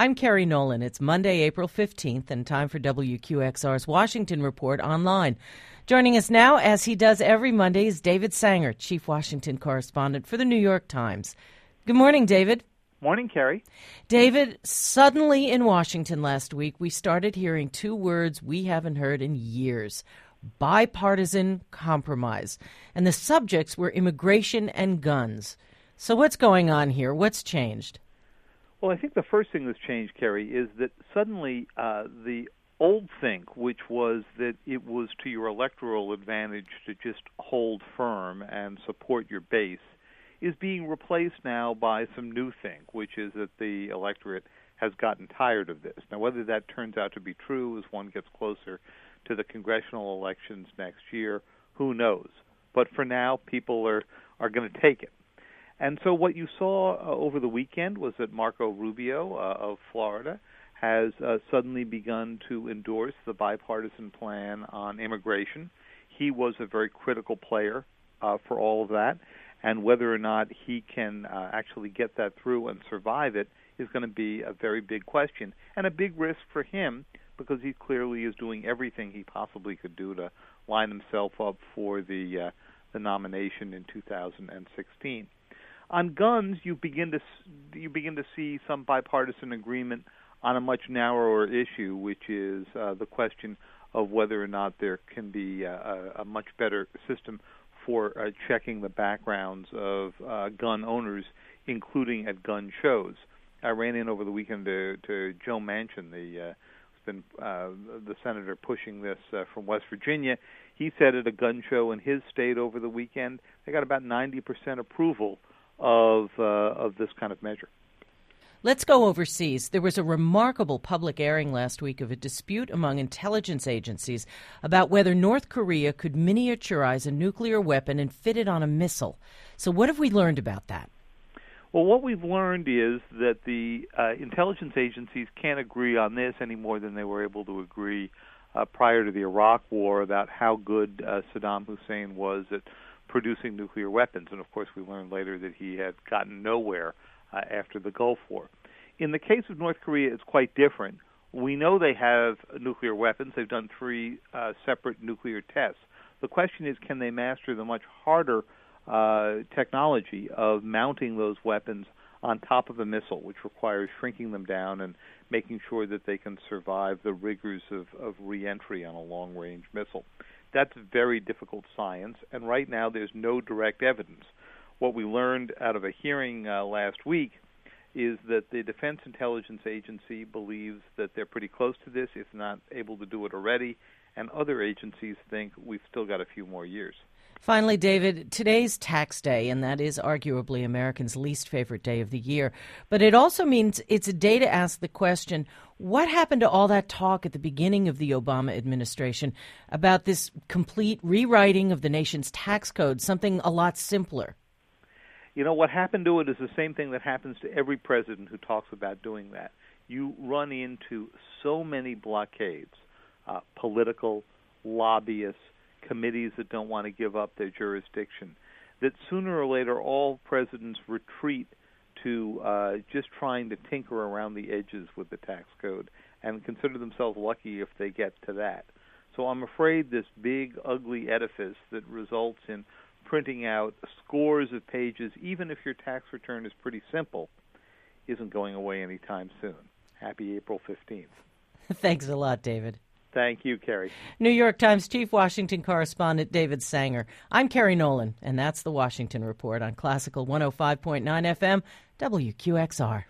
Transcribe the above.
I'm Kerry Nolan. It's Monday, April 15th, and time for WQXR's Washington Report online. Joining us now, as he does every Monday, is David Sanger, Chief Washington Correspondent for the New York Times. Good morning, David. Morning, Kerry. David, suddenly in Washington last week, we started hearing two words we haven't heard in years bipartisan compromise. And the subjects were immigration and guns. So, what's going on here? What's changed? Well, I think the first thing that's changed, Kerry, is that suddenly uh, the old think, which was that it was to your electoral advantage to just hold firm and support your base, is being replaced now by some new think, which is that the electorate has gotten tired of this. Now, whether that turns out to be true as one gets closer to the congressional elections next year, who knows? But for now, people are, are going to take it. And so what you saw uh, over the weekend was that Marco Rubio uh, of Florida has uh, suddenly begun to endorse the bipartisan plan on immigration. He was a very critical player uh, for all of that, and whether or not he can uh, actually get that through and survive it is going to be a very big question and a big risk for him because he clearly is doing everything he possibly could do to line himself up for the uh, the nomination in 2016. On guns, you begin to you begin to see some bipartisan agreement on a much narrower issue, which is uh, the question of whether or not there can be a, a much better system for uh, checking the backgrounds of uh, gun owners, including at gun shows. I ran in over the weekend to, to Joe Manchin, the uh, been uh, the senator pushing this uh, from West Virginia. He said at a gun show in his state over the weekend, they got about 90% approval of uh, of this kind of measure. Let's go overseas. There was a remarkable public airing last week of a dispute among intelligence agencies about whether North Korea could miniaturize a nuclear weapon and fit it on a missile. So, what have we learned about that? Well, what we've learned is that the uh, intelligence agencies can't agree on this any more than they were able to agree uh, prior to the Iraq War about how good uh, Saddam Hussein was at producing nuclear weapons. And of course, we learned later that he had gotten nowhere uh, after the Gulf War. In the case of North Korea, it's quite different. We know they have nuclear weapons. They've done three uh, separate nuclear tests. The question is, can they master the much harder uh, technology of mounting those weapons on top of a missile, which requires shrinking them down and making sure that they can survive the rigors of, of reentry on a long range missile. That's very difficult science, and right now there's no direct evidence. What we learned out of a hearing uh, last week is that the Defense Intelligence Agency believes that they're pretty close to this, if not able to do it already, and other agencies think we've still got a few more years. Finally, David, today's tax day, and that is arguably Americans' least favorite day of the year. But it also means it's a day to ask the question what happened to all that talk at the beginning of the Obama administration about this complete rewriting of the nation's tax code, something a lot simpler? You know, what happened to it is the same thing that happens to every president who talks about doing that. You run into so many blockades, uh, political, lobbyists, committees that don't want to give up their jurisdiction, that sooner or later all presidents retreat to uh, just trying to tinker around the edges with the tax code and consider themselves lucky if they get to that. So I'm afraid this big, ugly edifice that results in printing out scores of pages, even if your tax return is pretty simple, isn't going away anytime soon. Happy April 15th. Thanks a lot, David. Thank you, Kerry. New York Times Chief Washington Correspondent David Sanger. I'm Kerry Nolan, and that's the Washington Report on Classical 105.9 FM, WQXR.